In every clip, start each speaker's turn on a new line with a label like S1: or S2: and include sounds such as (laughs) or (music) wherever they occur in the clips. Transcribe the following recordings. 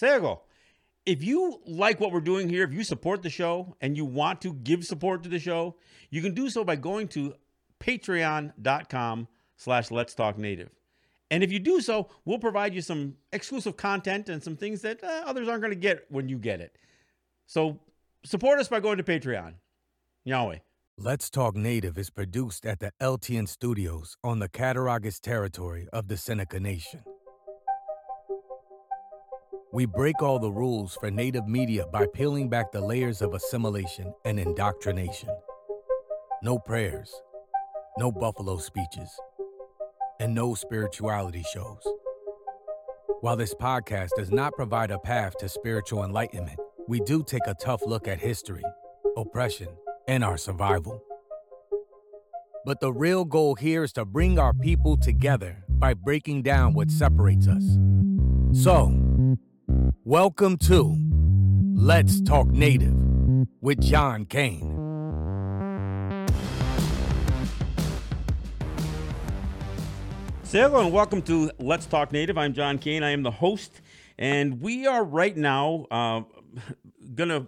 S1: Sego, if you like what we're doing here, if you support the show and you want to give support to the show, you can do so by going to patreon.com slash let's talk native. And if you do so, we'll provide you some exclusive content and some things that uh, others aren't going to get when you get it. So support us by going to Patreon. Yahweh.
S2: Let's Talk Native is produced at the LTN Studios on the Cattaraugus territory of the Seneca Nation. We break all the rules for Native media by peeling back the layers of assimilation and indoctrination. No prayers, no buffalo speeches, and no spirituality shows. While this podcast does not provide a path to spiritual enlightenment, we do take a tough look at history, oppression, and our survival. But the real goal here is to bring our people together by breaking down what separates us. So, welcome to Let's Talk Native with John Kane.
S1: Say hello and welcome to Let's Talk Native. I'm John Kane. I am the host, and we are right now uh, going to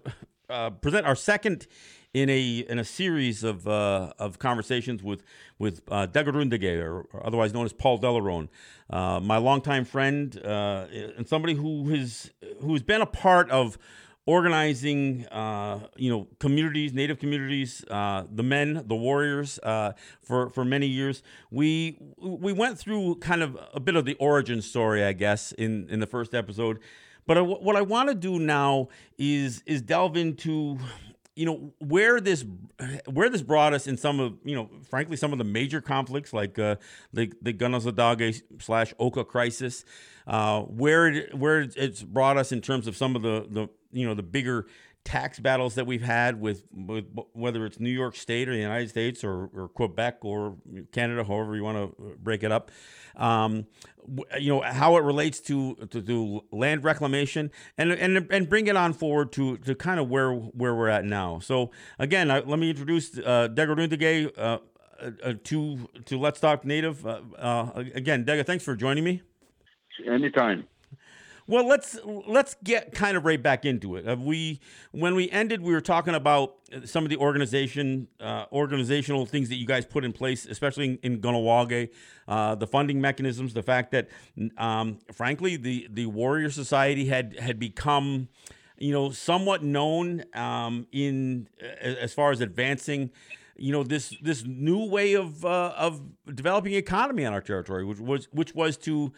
S1: uh, present our second in a in a series of uh, of conversations with with uh, Degarundage, or, or otherwise known as Paul Delaronde, uh, my longtime friend uh, and somebody who has who's been a part of organizing, uh, you know, communities, native communities, uh, the men, the warriors, uh, for for many years. We we went through kind of a bit of the origin story, I guess, in in the first episode. But what I want to do now is is delve into you know where this where this brought us in some of you know frankly some of the major conflicts like uh, the the Kanehsatake slash Oka crisis, uh, where it, where it's brought us in terms of some of the the you know the bigger tax battles that we've had with, with whether it's New York State or the United States or, or Quebec or Canada, however you want to break it up. Um, you know how it relates to, to, to land reclamation and and and bring it on forward to to kind of where where we're at now. So again, let me introduce uh, Dega uh, uh, to to Let's Talk Native. Uh, uh, again, Dega, thanks for joining me.
S3: Anytime.
S1: Well, let's let's get kind of right back into it. Uh, we when we ended, we were talking about some of the organization uh, organizational things that you guys put in place, especially in, in Kahnawake, uh, the funding mechanisms, the fact that, um, frankly, the the Warrior Society had had become, you know, somewhat known um, in as far as advancing you know this this new way of uh, of developing economy on our territory, which was which was to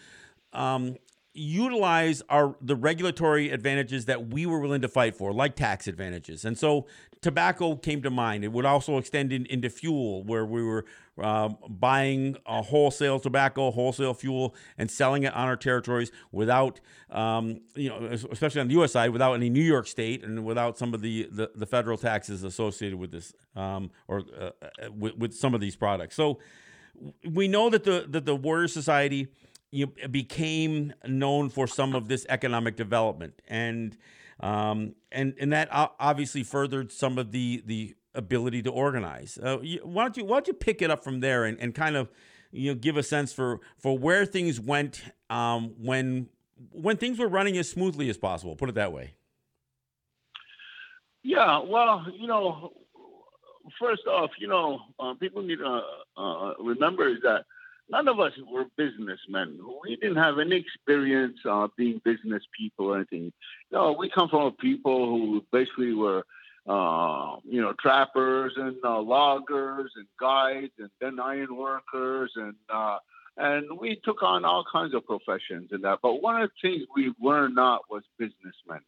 S1: um, utilize our the regulatory advantages that we were willing to fight for, like tax advantages. And so tobacco came to mind. It would also extend in, into fuel, where we were uh, buying a wholesale tobacco, wholesale fuel, and selling it on our territories without, um, you know, especially on the U.S. side, without any New York State and without some of the the, the federal taxes associated with this, um, or uh, uh with, with some of these products. So we know that the that the Warrior Society you became known for some of this economic development, and um, and and that obviously furthered some of the the ability to organize. Uh, why don't you why don't you pick it up from there and, and kind of you know give a sense for for where things went um, when when things were running as smoothly as possible. Put it that way.
S3: Yeah, well, you know, first off, you know, uh, people need to uh, remember is that none of us were businessmen. We didn't have any experience uh, being business people or anything. No, we come from people who basically were, uh, you know, trappers and uh, loggers and guides and then iron workers and uh, and we took on all kinds of professions and that. But one of the things we were not was businessmen,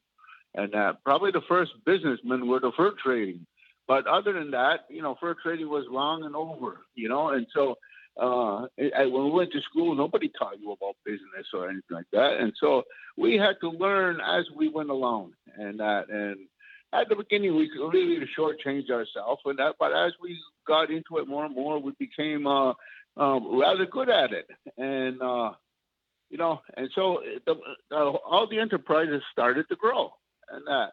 S3: and uh, probably the first businessmen were the fur trading. But other than that, you know, fur trading was long and over, you know, and so uh, when we went to school, nobody taught you about business or anything like that, and so we had to learn as we went along. And that, and at the beginning, we really shortchanged ourselves, and that. But as we got into it more and more, we became uh, um, rather good at it, and uh, you know, and so the, uh, all the enterprises started to grow, and that.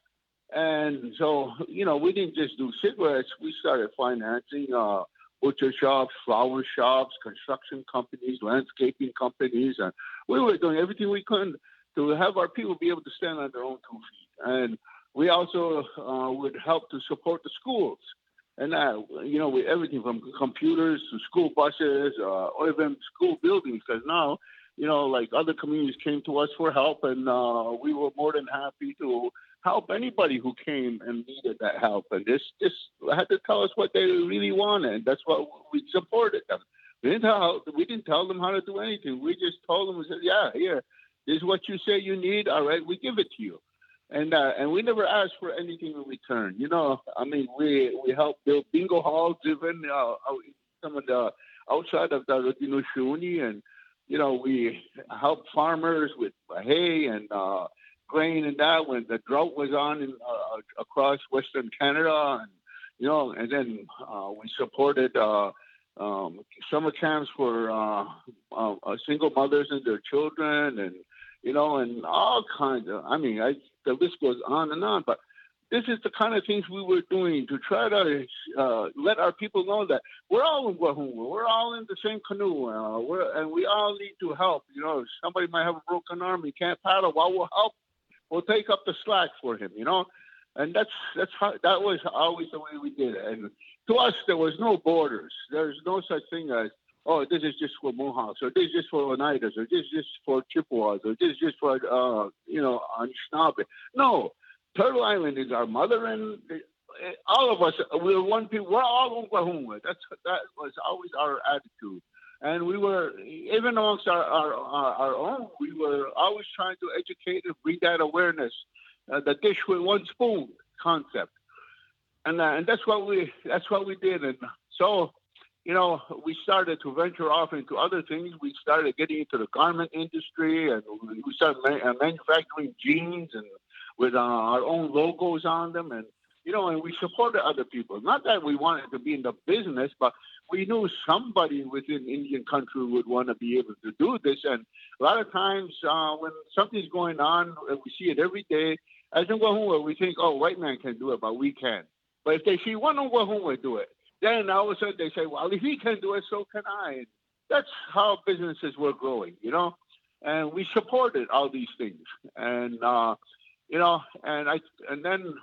S3: And so, you know, we didn't just do cigarettes. We started financing uh, butcher shops, flower shops, construction companies, landscaping companies, and we were doing everything we could to have our people be able to stand on their own two feet. And we also uh, would help to support the schools. And uh, you know, with everything from computers to school buses, uh, or even school buildings, because now, you know, like other communities came to us for help, and uh, we were more than happy to help anybody who came and needed that help. And just just had to tell us what they really wanted. That's what we supported them. We didn't tell we didn't tell them how to do anything. We just told them we said, yeah, here, this is what you say you need. All right, we give it to you. And uh, and we never asked for anything in return. You know, I mean, we we helped build bingo halls, even uh, some of the outside of the you Shuni, and you know we helped farmers with hay and uh, grain and that when the drought was on in, uh, across Western Canada, and you know, and then uh, we supported uh, um, summer camps for uh, uh, uh, single mothers and their children, and you know, and all kinds of. I mean, I, the list goes on and on, but this is the kind of things we were doing to try to uh, let our people know that we're all in Guahumba. We're all in the same canoe, uh, and we all need to help. You know, somebody might have a broken arm, he can't paddle. Well, we'll help we'll take up the slack for him, you know. And that's that's how that was always the way we did it. And to us, there was no borders. There's no such thing as oh, this is just for Mohawks, or this is just for Oneidas, or this is just for Chippewas, or this is just for uh, you know Anishinaabe. No, Turtle Island is our mother, and all of us we're one people. We're all Onkwehonwe. That's that was always our attitude and we were even amongst our, our, our, own we were always trying to educate and bring that awareness uh, the dish with one spoon concept. And uh, and that's what we that's what we did. And so you know we started to venture off into other things. We started getting into the garment industry and we started uh, manufacturing jeans and with uh, our own logos on them. And you know, and we supported other people. Not that we wanted to be in the business, but we knew somebody within Indian country would want to be able to do this. And a lot of times uh, when something's going on, we see it every day. As in Wahunga, we think, oh, white man can do it, but we can. But if they see one of Wahunga do it, then all of a sudden they say, well, if he can do it, so can I. And that's how businesses were growing, you know. And we supported all these things, and uh, you know, and I, and then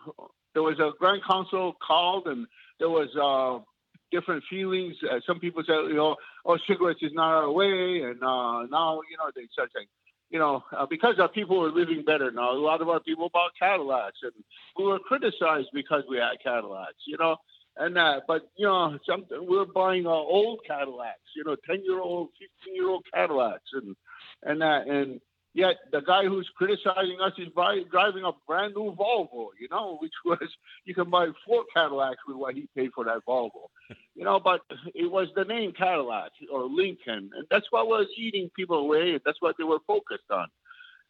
S3: there was a grand council called, and there was uh, different feelings. Uh, some people said, you know, oh, cigarettes is not our way, and uh, now, you know, they start saying, you know, uh, because our people were living better now. A lot of our people bought Cadillacs, and we were criticized because we had Cadillacs, you know. And uh, but you know, some we're buying uh, old Cadillacs, you know, ten year old, fifteen year old Cadillacs, and and that and Yet the guy who's criticizing us is buy, driving a brand new Volvo, you know, (laughs) which was you can buy four Cadillacs with what he paid for that Volvo, (laughs) you know. But it was the name Cadillac or Lincoln, and that's what was eating people away. That's what they were focused on.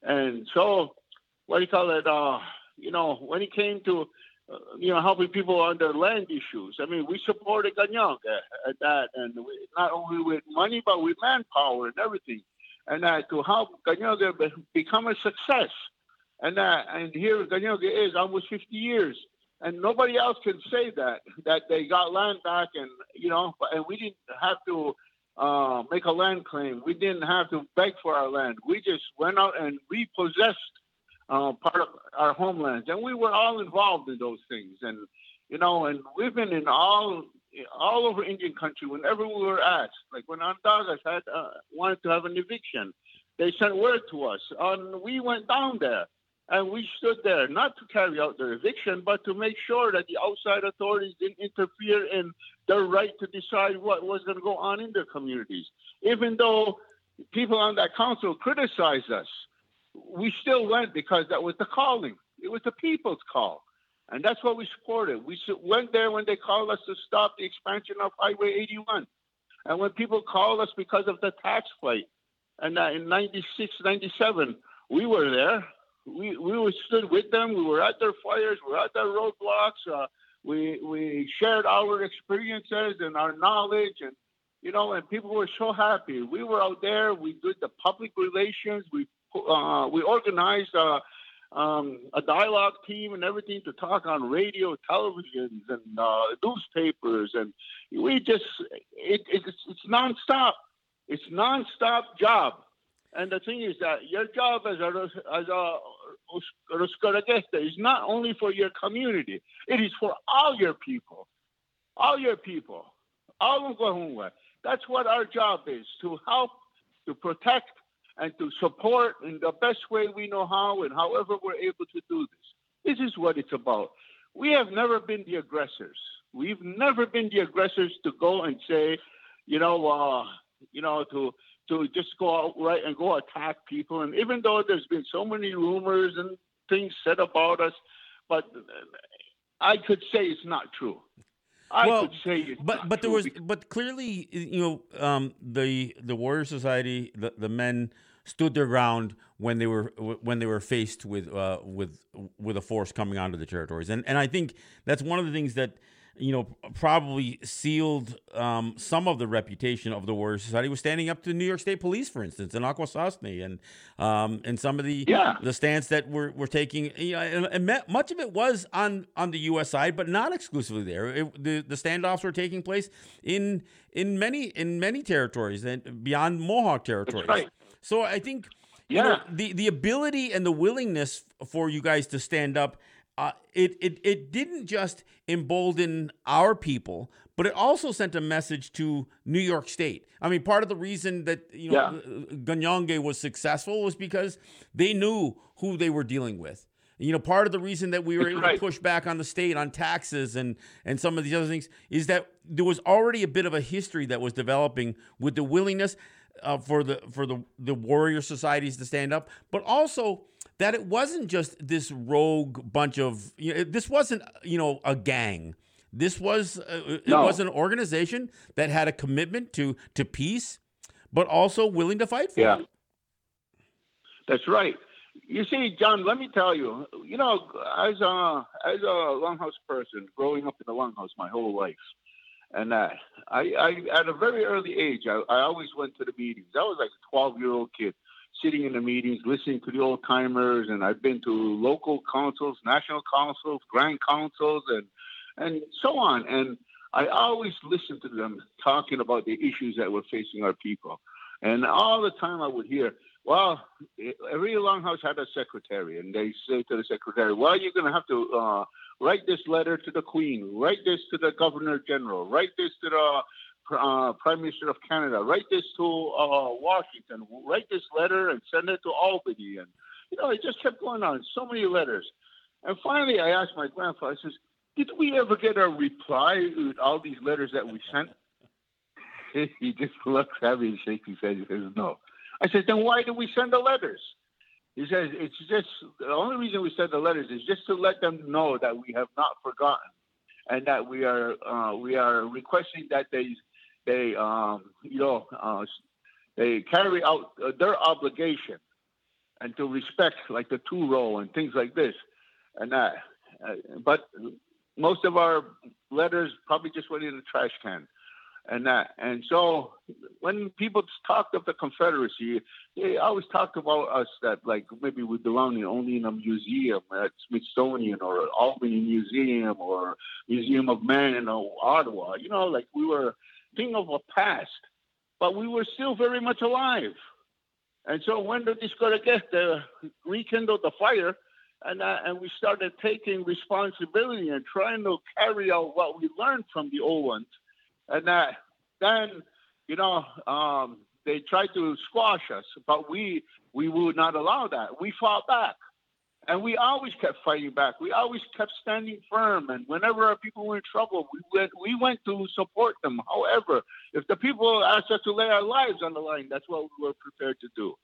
S3: And so, what do you call it? Uh, you know, when it came to uh, you know, helping people on their land issues. I mean, we supported Ganienkeh at, at that, and we, not only with money, but with manpower and everything and uh, to help Ganienkeh become a success. And uh, and here Ganienkeh is almost 50 years, and nobody else can say that that they got land back, and you know, and we didn't have to uh, make a land claim. We didn't have to beg for our land. We just went out and repossessed uh, part of our homelands, and we were all involved in those things. And you know, and we've been in all all over Indian country, whenever we were asked, like when Onondagas had uh, wanted to have an eviction, they sent word to us, and we went down there and we stood there not to carry out the eviction, but to make sure that the outside authorities didn't interfere in their right to decide what was going to go on in their communities. Even though people on that council criticized us, we still went because that was the calling. It was the people's call. And that's what we supported. We went there when they called us to stop the expansion of Highway 81. And when people called us because of the tax fight, and in 96, 97, we were there. We, we stood with them. We were at their fires. We were at their roadblocks. Uh, we, we shared our experiences and our knowledge. And, you know, and people were so happy. We were out there. We did the public relations. We, uh, we organized uh, um, a dialogue team and everything to talk on radio, televisions, and uh, newspapers, and we just it, it's it's nonstop. It's nonstop job, And the thing is that your job as a as a is not only for your community; it is for all your people, all your people, all. That's what our job is: to help, to protect, and to support in the best way we know how, and however we're able to do this. This is what it's about. We have never been the aggressors. We've never been the aggressors to go and say, you know, uh, you know, to to just go out right and go attack people. And even though there's been so many rumors and things said about us, but I could say it's not true. I well, could say
S1: but but there was but clearly you know um, the the Warrior Society the the men stood their ground when they were when they were faced with uh, with with a force coming onto the territories. And and I think that's one of the things that you know, probably sealed um, some of the reputation of the Warrior Society was standing up to New York State Police, for instance, and Akwesasne, and um, and some of the yeah. the stance that we're, we're taking. You know, and, and, much of it was on on the U.S. side, but not exclusively there. It, the the standoffs were taking place in in many in many territories and beyond Mohawk territories.
S3: Right.
S1: So I think yeah. Know, the the ability and the willingness for you guys to stand up uh, it, it, it didn't just embolden our people, but it also sent a message to New York State. I mean, part of the reason that you know yeah. Ganienkeh was successful was because they knew who they were dealing with. You know, part of the reason that we were able right. to push back on the state on taxes and and some of these other things is that there was already a bit of a history that was developing with the willingness uh, for the for the the warrior societies to stand up, but also that it wasn't just this rogue bunch of you know, this wasn't you know a gang. This was uh, no. it was an organization that had a commitment to to peace but also willing to fight for
S3: yeah.
S1: it
S3: that's right. You see john let me tell you you know as a as a longhouse person growing up in the longhouse my whole life and uh, I, I at a very early age I, I always went to the meetings. I was like a 12 year old kid sitting in the meetings, listening to the old timers, and I've been to local councils, national councils, grand councils, and and so on. And I always listen to them talking about the issues that were facing our people. And all the time I would hear, well, every longhouse had a secretary, and they say to the secretary, well, you're going to have to uh, write this letter to the Queen, write this to the Governor General, write this to the uh, Prime Minister of Canada, write this to uh, Washington, write this letter and send it to Albany. And, you know, it just kept going on, so many letters. And finally, I asked my grandfather, I says, did we ever get a reply with all these letters that we sent? (laughs) he just looks at me and shakes his head. He says, no. I said, then why do we send the letters? He says, it's just, the only reason we send the letters is just to let them know that we have not forgotten and that we are uh, we are requesting that they they um, you know uh, they carry out uh, their obligation and to respect like the two row and things like this and that. Uh, but most of our letters probably just went in the trash can and that. And so when people talked of the Confederacy, they always talked about us that like maybe we belong only in a museum at Smithsonian or Albany Museum or Museum of Man in Ottawa. You know, like we were thing of a past, but we were still very much alive. And so when the Discotequesta rekindled the fire, and uh, and we started taking responsibility and trying to carry out what we learned from the old ones, and uh, then you know um, they tried to squash us, but we we would not allow that. We fought back. And we always kept fighting back. We always kept standing firm. And whenever our people were in trouble, we went, we went to support them. However, if the people asked us to lay our lives on the line, that's what we were prepared to do.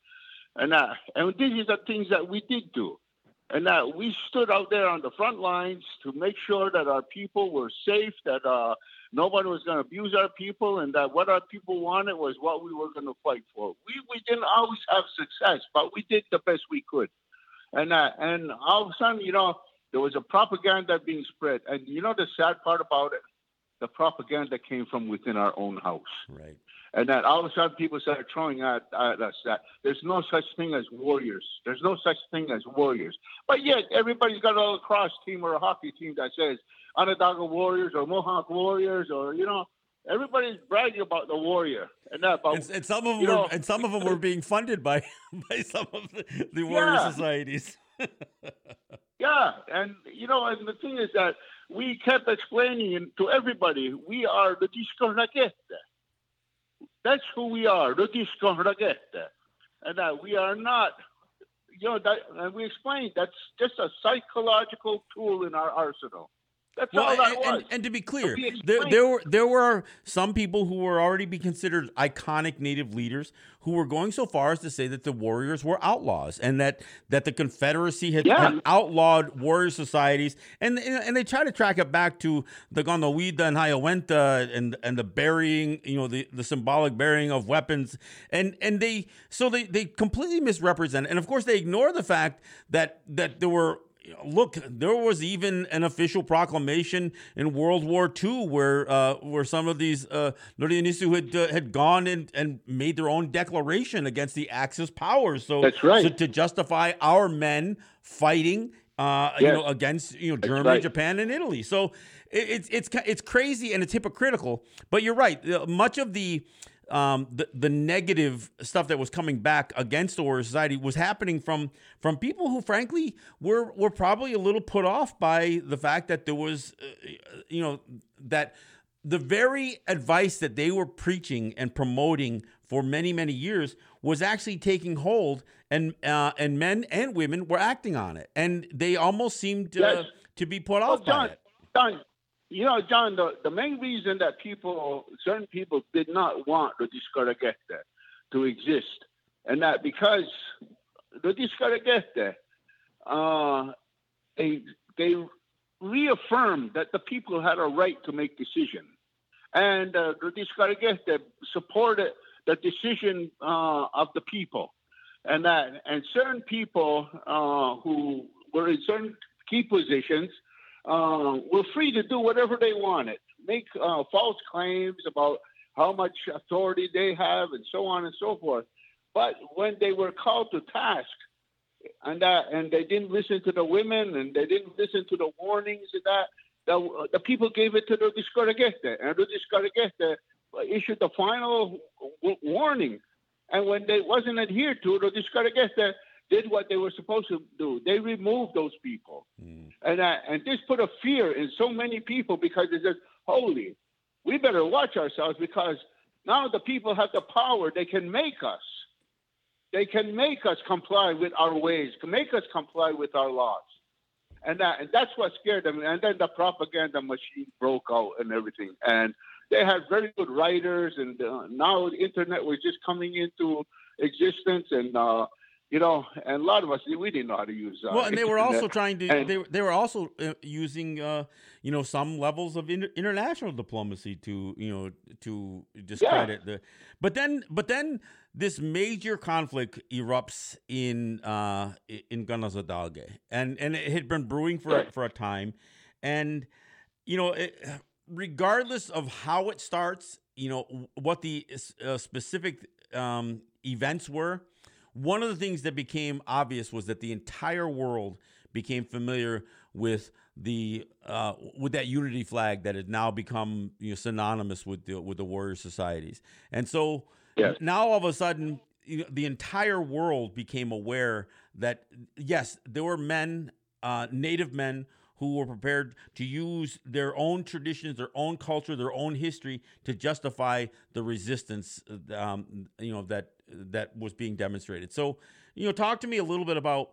S3: And, uh, and these are the things that we did do. And uh, we stood out there on the front lines to make sure that our people were safe, that uh, was going to abuse our people, and that what our people wanted was what we were going to fight for. We, we didn't always have success, but we did the best we could. And uh, and all of a sudden, you know, there was a propaganda being spread. And you know the sad part about it? The propaganda came from within our own house.
S1: Right.
S3: And that all of a sudden people started throwing at, at us that there's no such thing as warriors. There's no such thing as warriors. But yet everybody's got a lacrosse team or a hockey team that says Onondaga Warriors or Mohawk Warriors or, you know, everybody's bragging about the warrior and that.
S1: And, and some of them, were, know, and some of them were being funded by (laughs) by some of the, the warrior yeah. societies. (laughs)
S3: yeah, and you know, and the thing is that we kept explaining to everybody, we are the disco. That's who we are, the disco and that we are not. You know, that, and we explained that's just a psychological tool in our arsenal. That's well, all that
S1: and,
S3: was.
S1: And, and to be clear, there, there were there were some people who were already be considered iconic Native leaders who were going so far as to say that the warriors were outlaws and that that the Confederacy had, yeah. had outlawed warrior societies, and and they try to track it back to the Gondowida and Hayawenta and and the burying, you know, the, the symbolic burying of weapons, and and they so they they completely misrepresent, and of course they ignore the fact that that there were look, there was even an official proclamation in World War II where uh, where some of these uh, Lorienisu had uh, had gone and, and made their own declaration against the Axis powers. So
S3: that's right.
S1: So to justify our men fighting, uh, yes. you know, against you know Germany, right. Japan, and Italy. So it's it's it's crazy and it's hypocritical. But you're right. Much of the um, the the negative stuff that was coming back against the Warrior Society was happening from from people who, frankly, were were probably a little put off by the fact that there was, uh, you know, that the very advice that they were preaching and promoting for many many years was actually taking hold, and uh, and men and women were acting on it, and they almost seemed uh, yes. to be put off
S3: John,
S1: by it.
S3: John, you know, John, the, the main reason that people, certain people did not want the Discaragette to exist, and that because the Discaragette, uh, they, they reaffirmed that the people had a right to make decision. And uh, the Discaragette supported the decision uh, of the people. And that, and certain people uh, who were in certain key positions uh, were free to do whatever they wanted, make uh, false claims about how much authority they have, and so on and so forth. But when they were called to task, and and they didn't listen to the women, and they didn't listen to the warnings and that, the, the people gave it to the Discaragette, and the Discaragette issued the final warning. And when they wasn't adhered to, the Discaragette did what they were supposed to do. They removed those people, mm. and uh, and this put a fear in so many people because it says, "Holy, we better watch ourselves because now the people have the power. They can make us. They can make us comply with our ways. Can make us comply with our laws." And that and that's what scared them. And then the propaganda machine broke out and everything. And they had very good writers, and uh, now the internet was just coming into existence, and uh, you know, and a lot of us we didn't know how to use. Uh,
S1: well, and they were also trying to. And, they they were also uh, using, uh, you know, some levels of inter- international diplomacy to, you know, to discredit yeah. the. But then, but then, this major conflict erupts in uh, in Kanehsatake, and and it had been brewing for right. for a time, and you know, it, regardless of how it starts, you know, what the uh, specific um, events were one of the things that became obvious was that the entire world became familiar with the uh, with that unity flag that has now become you know, synonymous with the with the warrior societies, and so yes. now all of a sudden you know, the entire world became aware that yes, there were men, uh, native men who were prepared to use their own traditions, their own culture, their own history to justify the resistance, um, you know that that was being demonstrated. So, you know, talk to me a little bit about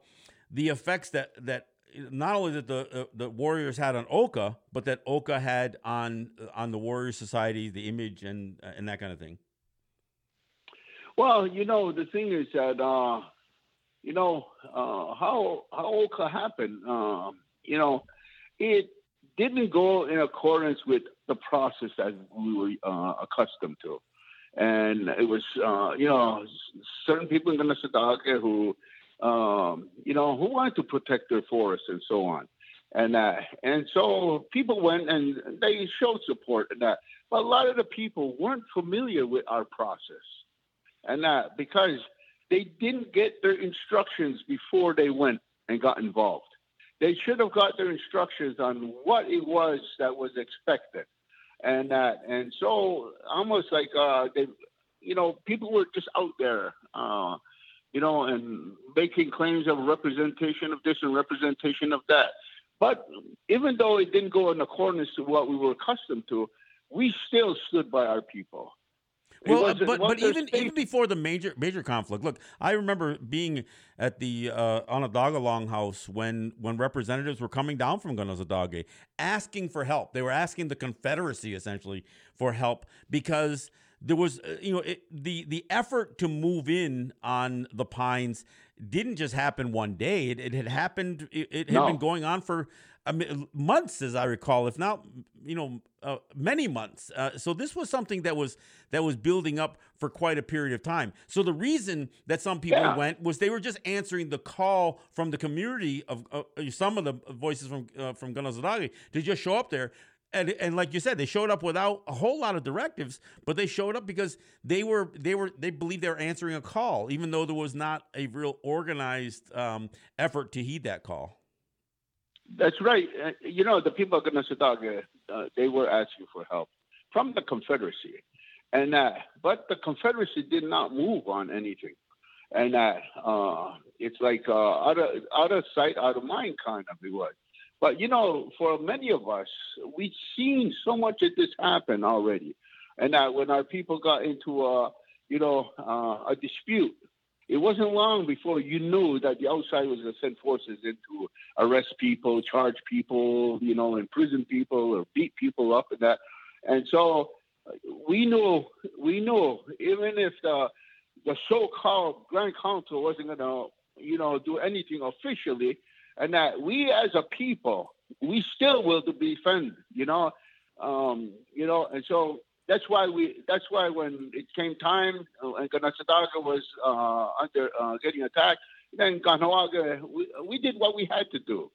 S1: the effects that that not only that the uh, the warriors had on Oka, but that Oka had on on the warrior society, the image, and uh, and that kind of thing.
S3: Well, you know, the thing is that uh, you know uh, how how Oka happened. Um, you know, it didn't go in accordance with the process that we were uh, accustomed to and it was uh, you know certain people in Kanehsatake who um, you know who wanted to protect their forests and so on, and uh, and so people went and they showed support in that, but a lot of the people weren't familiar with our process, and that because they didn't get their instructions before they went and got involved. They should have got their instructions on what it was that was expected and that, and so almost like uh, they, you know, people were just out there, uh, you know, and making claims of representation of this and representation of that. But even though it didn't go in accordance to what we were accustomed to, we still stood by our people.
S1: Well, but but even state- even before the major major conflict, look, I remember being at the uh, Onondaga Longhouse when when representatives were coming down from Kanehsatake asking for help. They were asking the Confederacy essentially for help because there was uh, you know it, the the effort to move in on the pines didn't just happen one day. It, it had happened. It, it had no. been going on for I mean, months, as I recall, if not, you know, uh, many months. Uh, so this was something that was that was building up for quite a period of time. So the reason that some people yeah. went was they were just answering the call from the community of uh, some of the voices from uh, from Kanehsatake to just show up there. And, and like you said, they showed up without a whole lot of directives, but they showed up because they were they were they believed they were answering a call, even though there was not a real organized um, effort to heed that call.
S3: That's right. Uh, you know, the people of Kanehsatake, uh, they were asking for help from the Confederacy. And uh, but the Confederacy did not move on anything. And uh, uh, it's like uh, out, of, out of sight, out of mind kind of it was. But, you know, for many of us, we've seen so much of this happen already. And that when our people got into a, you know, uh, a dispute, it wasn't long before you knew that the outside was going to send forces in to arrest people, charge people, you know, imprison people or beat people up and that. And so we knew, we knew, even if the the so-called Grand Council wasn't going to, you know, do anything officially, and that we as a people, we still will defend, you know, um, you know, and so that's why we. That's why when it came time uh, and Kanehsatake was uh, under uh, getting attacked, then Kahnawake, we, we did what we had to do,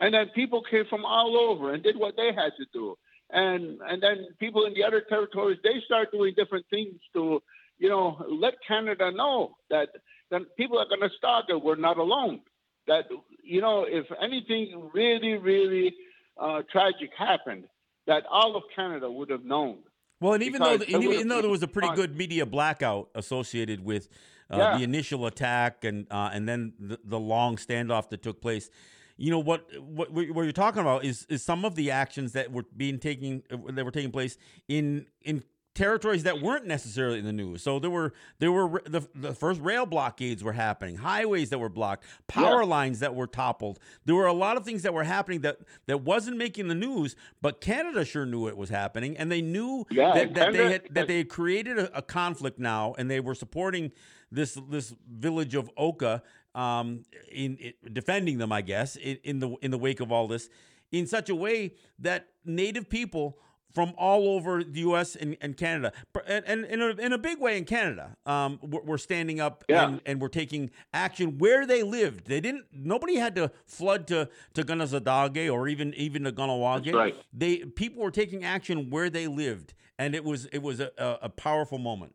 S3: and then people came from all over and did what they had to do, and and then people in the other territories they start doing different things to, you know, let Canada know that that people at Kanehsatake were not alone. That you know, if anything really really uh, tragic happened, that all of Canada would have known
S1: well, and even though even, even, though there was a pretty good media blackout associated with uh, yeah. the initial attack and uh, and then the, the, long standoff that took place, you know what what what you're talking about is is some of the actions that were being taking that were taking place in in territories that weren't necessarily in the news. So there were there were the, the first rail blockades were happening, highways that were blocked, power yeah. lines that were toppled. There were a lot of things that were happening that that wasn't making the news, but Canada sure knew it was happening, and they knew yeah, that, that they had that they had created a, a, conflict now, and they were supporting this this village of Oka um, in, in defending them, I guess, in, in the in the wake of all this, in such a way that Native people from all over the U.S. and, and Canada, and, and in, a, in a big way in Canada, um, we're, standing up yeah. and, and we're taking action where they lived. They didn't. Nobody had to flood to to Kanehsatake or even even to Kahnawake.
S3: Right.
S1: They people were taking action where they lived, and it was it was a, a powerful moment.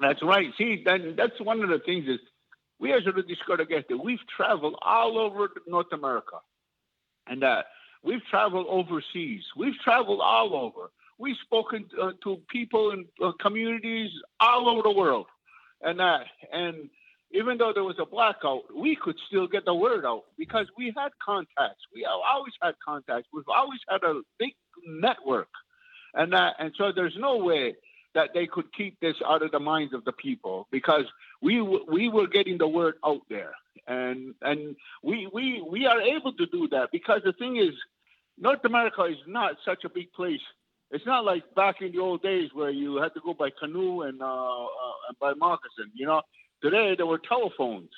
S3: That's right. See, that, that's one of the things is we as a there. We've traveled all over North America, and uh, We've traveled overseas. We've traveled all over. We've spoken uh, to people in uh, communities all over the world, and. And even though there was a blackout, we could still get the word out because we had contacts. We always had contacts. We've always had a big network, and that. And so there's no way that they could keep this out of the minds of the people because we we were getting the word out there and and we we we are able to do that because the thing is North America is not such a big place. It's not like back in the old days where you had to go by canoe and, uh, uh, and by moccasin. You know, today there were telephones,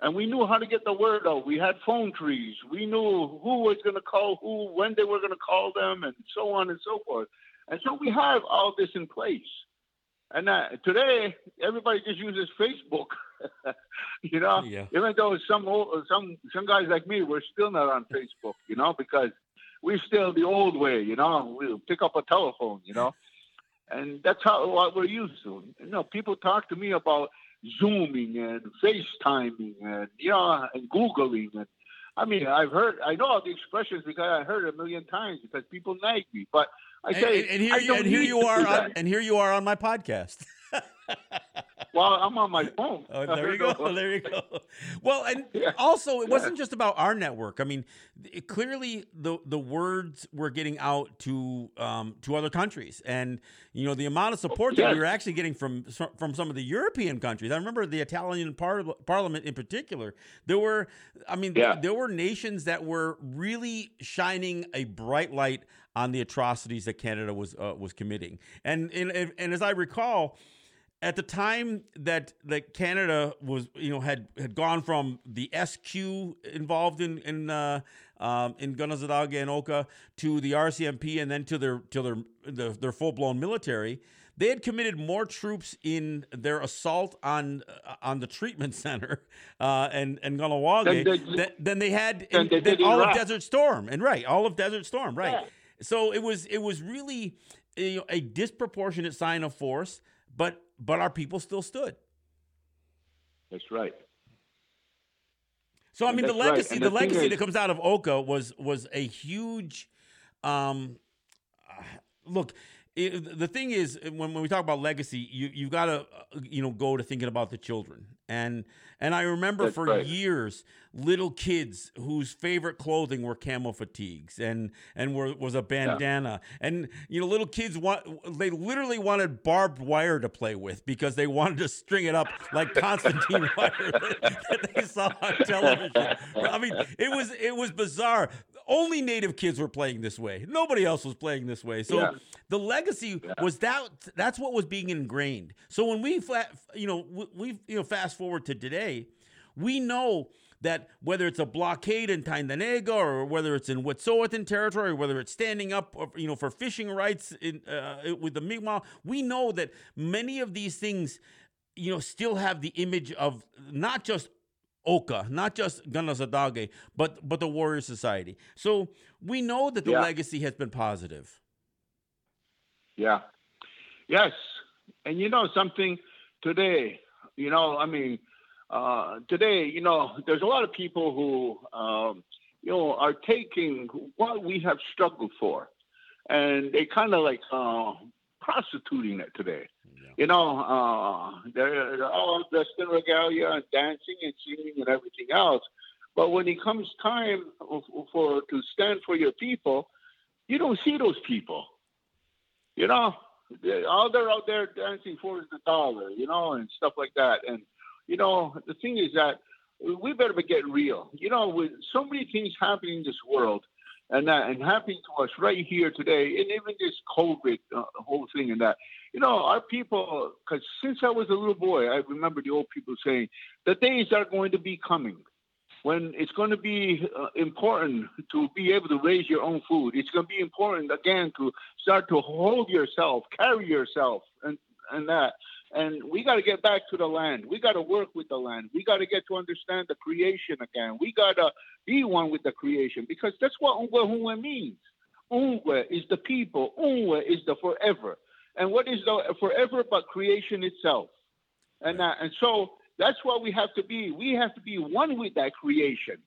S3: and we knew how to get the word out. We had phone trees. We knew who was going to call who, when they were going to call them, and so on and so forth. And so we have all this in place. And uh, today, everybody just uses Facebook. (laughs) you know, yeah. even though some old, some some guys like me, we're still not on Facebook. You know, because we're still the old way, you know. We pick up a telephone, you know, and that's how what we're used to. You know, people talk to me about zooming and FaceTiming and yeah, and googling and I mean, I've heard, I know all the expressions because I heard it a million times because people nag me. But I say,
S1: and, and, here, you, and here you are, on, and here you are on my podcast. (laughs)
S3: well, I'm on my phone.
S1: Oh, there you (laughs) go. (laughs) There you go. Well, and yeah. also, it wasn't just about our network. I mean, it, clearly the the words were getting out to um, to other countries, and you know the amount of support yes. that we were actually getting from from some of the European countries. I remember the Italian par- Parliament in particular. There were, I mean, yeah. there were nations that were really shining a bright light on the atrocities that Canada was uh, was committing, and and and as I recall at the time that that Canada was, you know, had had gone from the SQ involved in in uh, um, in Kanehsatake and Oka to the RCMP and then to their to their their, their full blown military, they had committed more troops in their assault on uh, on the treatment center (laughs) uh, and and Kahnawake than, than, than, they had in, they than all of Desert Storm and right all of Desert Storm right. Yeah. So it was it was really you know, a disproportionate sign of force, but but our people still stood.
S3: That's right.
S1: So I mean, the legacy, right. the, the legacy is, that comes out of Oka was was a huge. Um, uh, look, it, the thing is, when, when we talk about legacy, you you've got to uh, you know go to thinking about the children, and and I remember That's for right. years little kids whose favorite clothing were camo fatigues and and were, was a bandana, yeah. and you know little kids want they literally wanted barbed wire to play with because they wanted to string it up like concertina (laughs) wire that, that they saw on television. I mean, it was it was bizarre only native kids were playing this way. Nobody else was playing this way. So yeah. The legacy yeah. was that that's what was being ingrained. So when we you know we you know fast forward to today, we know that whether it's a blockade in Tyendinaga or whether it's in Wet'suwet'en territory, or whether it's standing up, you know, for fishing rights in, uh, with the Mi'kmaq, we know that many of these things, you know, still have the image of not just Oka, not just Kanehsatake, but but the Warrior Society. So we know that the yeah. legacy has been positive.
S3: Yeah. Yes. And you know something today, you know, I mean, uh, today, you know, there's a lot of people who, um, you know, are taking what we have struggled for, and they kind of like uh, prostituting it today. You know, uh, they're, they're all dressed in regalia and dancing and singing and everything else. But when it comes time for to stand for your people, you don't see those people. You know, all they're out there dancing for is the dollar, you know, and stuff like that. And you know, the thing is that we better be get real. You know, with so many things happening in this world, and that and happening to us right here today, and even this COVID uh, whole thing and that. You know, our people, because since I was a little boy, I remember the old people saying, the days are going to be coming when it's going to be uh, important to be able to raise your own food. It's going to be important again to start to hold yourself, carry yourself, and and that. And we got to get back to the land. We got to work with the land. We got to get to understand the creation again. We got to be one with the creation because that's what Ungwe means. Ungwe is the people. Ungwe is the forever. And what is the forever but creation itself? And that, and so that's what we have to be. We have to be one with that creation.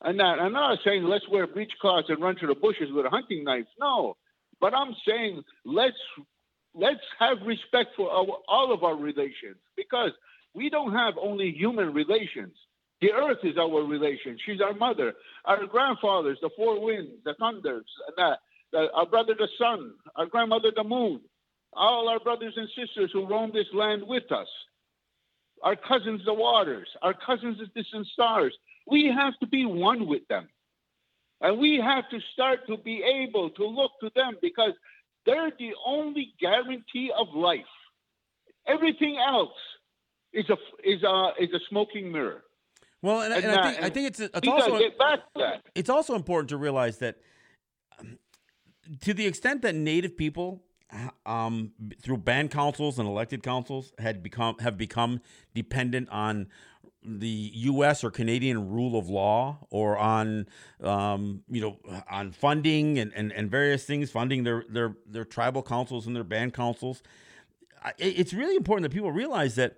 S3: And that, I'm not saying let's wear breechcloths and run to the bushes with a hunting knife. No, but I'm saying let's let's have respect for our, all of our relations because we don't have only human relations. The earth is our relation. She's our mother. Our grandfathers, the four winds, the thunders. The, our brother, the sun. Our grandmother, the moon. All our brothers and sisters who roam this land with us. Our cousins, the waters. Our cousins, the distant stars. We have to be one with them. And we have to start to be able to look to them because they're the only guarantee of life. Everything else is a is a is a smoking mirror.
S1: Well, and, and, and I, think, and I think it's it's also it's also important to realize that um, to the extent that Native people um, through band councils and elected councils had become have become dependent on the U.S. or Canadian rule of law, or on um, you know on funding and, and, and various things, funding their their their tribal councils and their band councils. It's really important that people realize that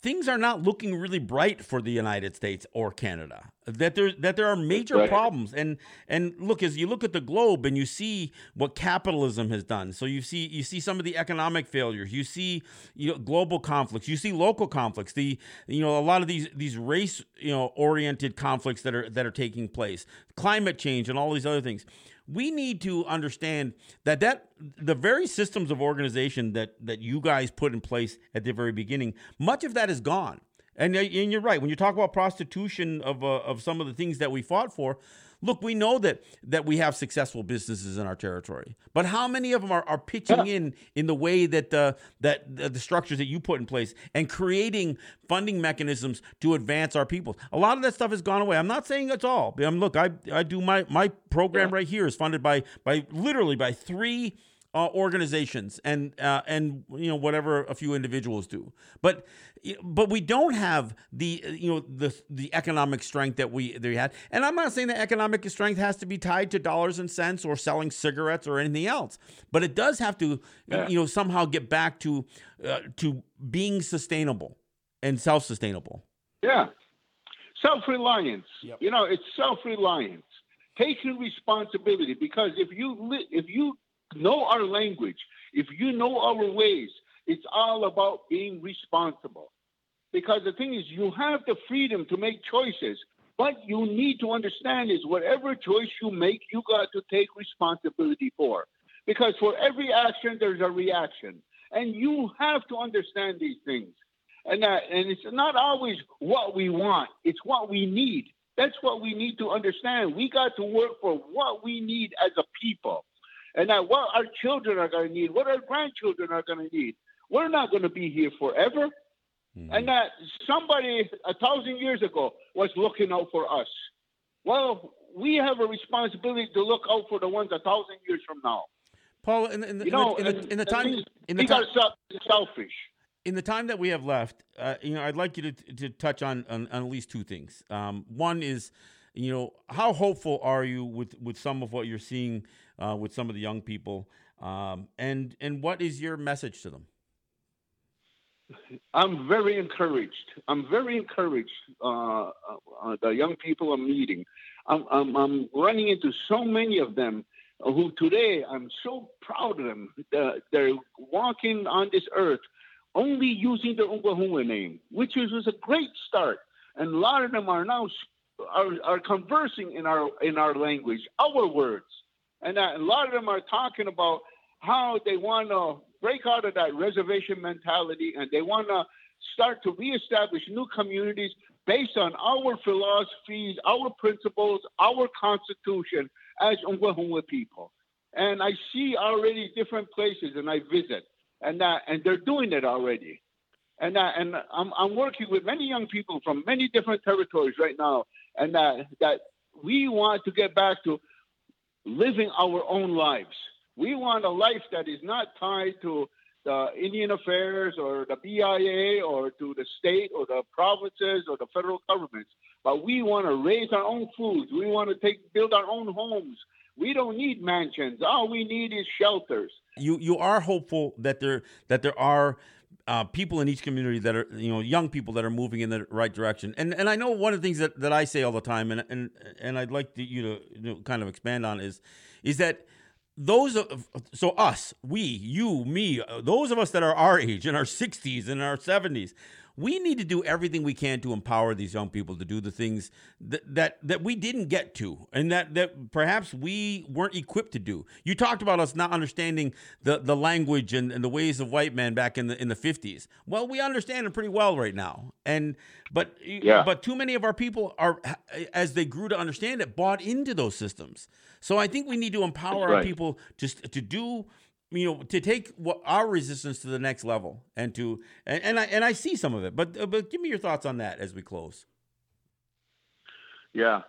S1: things are not looking really bright for the United States or Canada. That there that there are major
S3: Right.
S1: problems. And and look as you look at the globe and you see what capitalism has done. So you see you see some of the economic failures. You see you know, global conflicts. You see local conflicts. The you know a lot of these these race you know oriented conflicts that are that are taking place. Climate change and all these other things we need to understand that that the very systems of organization that that you guys put in place at the very beginning, much of that is gone. And, and you're right when you talk about prostitution of uh, of some of the things that we fought for. Look, we know that that we have successful businesses in our territory, but how many of them are, are pitching in in the way that the that the, the structures that you put in place and creating funding mechanisms to advance our people? A lot of that stuff has gone away. I'm not saying it's all. Um, look, I I do my my program right here is funded by by literally by three uh, organizations and uh, and you know whatever a few individuals do, but but we don't have the you know the the economic strength that we that we had. And I'm not saying that economic strength has to be tied to dollars and cents or selling cigarettes or anything else, but it does have to
S3: Yeah.
S1: you know somehow get back to uh, to being sustainable and self sustainable.
S3: Yeah. Self reliance.
S1: Yep.
S3: You know, it's self reliance. Taking responsibility because if you li- if you know our language, if you know our ways, it's all about being responsible. Because the thing is, you have the freedom to make choices, but you need to understand is whatever choice you make, you got to take responsibility for. Because for every action, there's a reaction, and you have to understand these things. And that and it's not always what we want. It's what we need. That's what we need to understand. We got to work for what we need as a people and that what our children are going to need what our grandchildren are going to need we're not going to be here forever. And that somebody a thousand years ago was looking out for us. Well we have a responsibility to look out for the ones a thousand years from now.
S1: Paul, in, in, the-
S3: you know
S1: in, the, in, the, in the time in the time
S3: got to stop being selfish.
S1: In the time that we have left, uh, you know, I'd like you to, to touch on, on, on at least two things. Um, one is, you know, how hopeful are you with, with some of what you're seeing uh, with some of the young people, um, and and what is your message to them?
S3: I'm very encouraged. I'm very encouraged. Uh, uh, the young people I'm meeting, I'm, I'm, I'm running into so many of them who today I'm so proud of them. They're walking on this earth only using the Onkwehonwe name, which is, was a great start. And a lot of them are now are, are conversing in our in our language, our words, and a lot of them are talking about how they want to break out of that reservation mentality and they want to start to reestablish new communities based on our philosophies, our principles, our constitution as Onkwehonwe people. And I see already different places and I visit, and that and they're doing it already. And that, and I'm, I'm working with many young people from many different territories right now, and that that we want to get back to living our own lives. We want a life that is not tied to the Indian Affairs or the BIA or to the state or the provinces or the federal governments. But we want to raise our own foods. We want to take build our own homes. We don't need mansions. All we need is shelters.
S1: You you are hopeful that there that there are uh, people in each community that are you know young people that are moving in the right direction. And and I know one of the things that, that I say all the time, and and and I'd like to, you to you know, kind of expand on is is that those of so us we you me uh, those of us that are our age in our 60s and our 70s we need to do everything we can to empower these young people to do the things that that, that we didn't get to and that, that perhaps we weren't equipped to do. You talked about us not understanding the, the language and, and the ways of white men back in the in the 50s well we understand it pretty well right now. And but
S3: Yeah.
S1: but too many of our people are as they grew to understand it bought into those systems. So i think we need to empower
S3: That's
S1: our people just to do you know to take what our resistance to the next level and to and, and i and i see some of it but uh, but give me your thoughts on that as we close
S3: Yeah.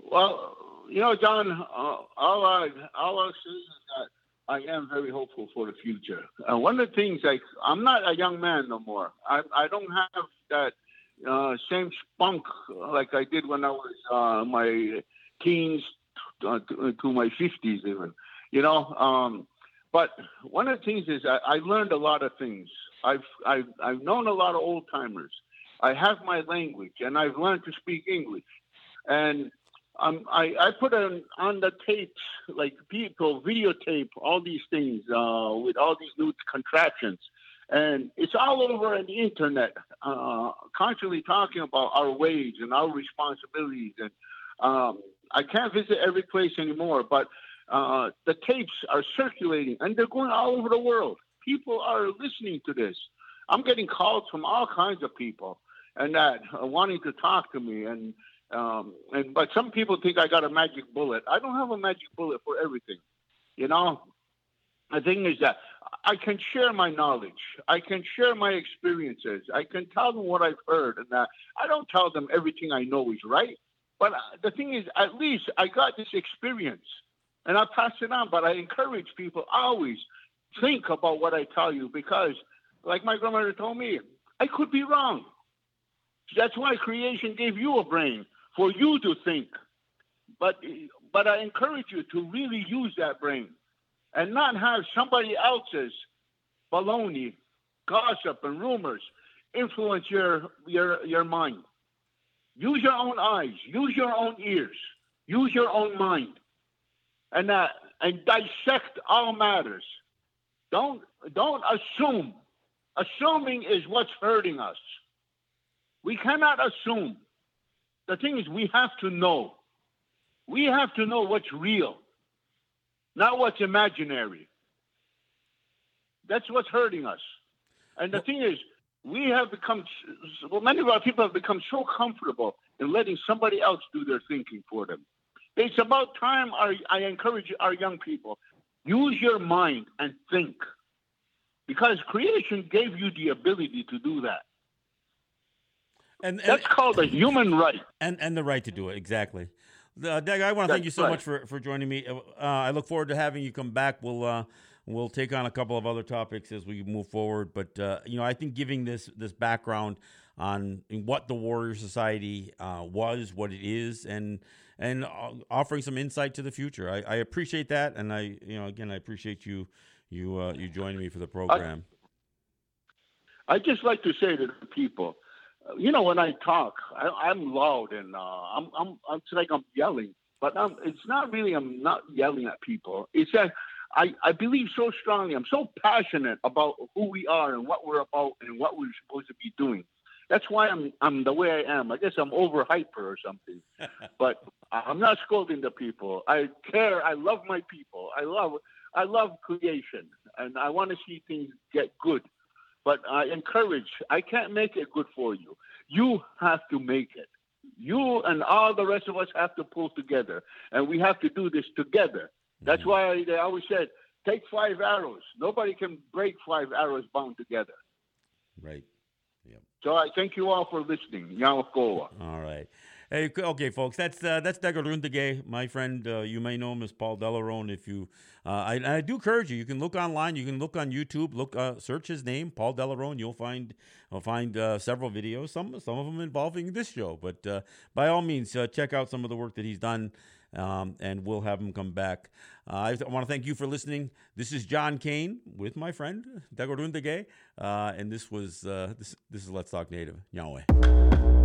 S3: Well, you know, John, uh, all I all I I am very hopeful for the future. Uh, one of the things, like, I'm not a young man no more. I I don't have that uh, same spunk like I did when I was uh, my teens uh, to, to my 50s, even. You know. Um, but one of the things is I, I learned a lot of things. I've, I've I've known a lot of old timers, I have my language, and I've learned to speak English. And um, I, I put on, on the tapes, like people videotape all these things uh, with all these new contraptions. And it's all over on the internet, uh, constantly talking about our wage and our responsibilities. And um, I can't visit every place anymore, but uh, the tapes are circulating and they're going all over the world. People are listening to this. I'm getting calls from all kinds of people and that uh, wanting to talk to me and um, and but some people think I got a magic bullet. I don't have a magic bullet for everything. You know, the thing is that I can share my knowledge. I can share my experiences. I can tell them what I've heard, and that I don't tell them everything I know is right. But uh, the thing is, at least I got this experience, and I pass it on. But I encourage people always think about what I tell you because, like my grandmother told me, I could be wrong. That's why creation gave you a brain for you to think. But but I encourage you to really use that brain and not have somebody else's baloney, gossip, and rumors influence your your your mind. Use your own eyes, use your own ears, use your own mind, and uh, and dissect all matters. Don't don't assume. Assuming is what's hurting us. We cannot assume. The thing is, we have to know. We have to know what's real, not what's imaginary. That's what's hurting us. And the thing is, we have become, well, many of our people have become so comfortable in letting somebody else do their thinking for them. It's about time our, I encourage our young people use your mind and think because creation gave you the ability to do that. And, and, that's called a human right.
S1: And and the right to do it exactly. Uh, Doug, I want to thank you so right. much for, for joining me. Uh, I look forward to having you come back. We'll uh, we'll take on a couple of other topics as we move forward. But uh, you know, I think giving this this background on what the Warrior Society uh, was, what it is, and and uh, offering some insight to the future. I, I, appreciate that, and I you know again I appreciate you you uh, you joining me for the program.
S3: I, I just like to say to the people you know, when I talk, I, am loud and uh, I'm, I'm, I'm, it's like I'm yelling, but I'm, it's not really, I'm not yelling at people. It's that I, I believe so strongly. I'm so passionate about who we are and what we're about and what we're supposed to be doing. That's why I'm, I'm the way I am. I guess I'm over hyper or something, (laughs) but I'm not scolding the people. I care. I love my people. I love, I love creation and I want to see things get good but I encourage, I can't make it good for you. You have to make it. You and all the rest of us have to pull together, and we have to do this together. That's mm-hmm. why they always said, take five arrows. Nobody can break five arrows bound together.
S1: Right. Yep.
S3: So I thank you all for listening. Yawakoa.
S1: All right. Hey, okay, folks, that's uh, that's Dago Rundige, my friend. Uh, you may know him as Paul Delaronde. If you, uh, I, I do encourage you. You can look online. You can look on YouTube. Look, uh, search his name, Paul Delaronde. You'll find, you'll find uh, several videos. Some some of them involving this show. But uh, by all means, check out some of the work that he's done, um, and we'll have him come back. Uh, I want to thank you for listening. This is John Kane with my friend Dago Rundige, uh, and this was uh, this this is Let's Talk Native. Yahweh.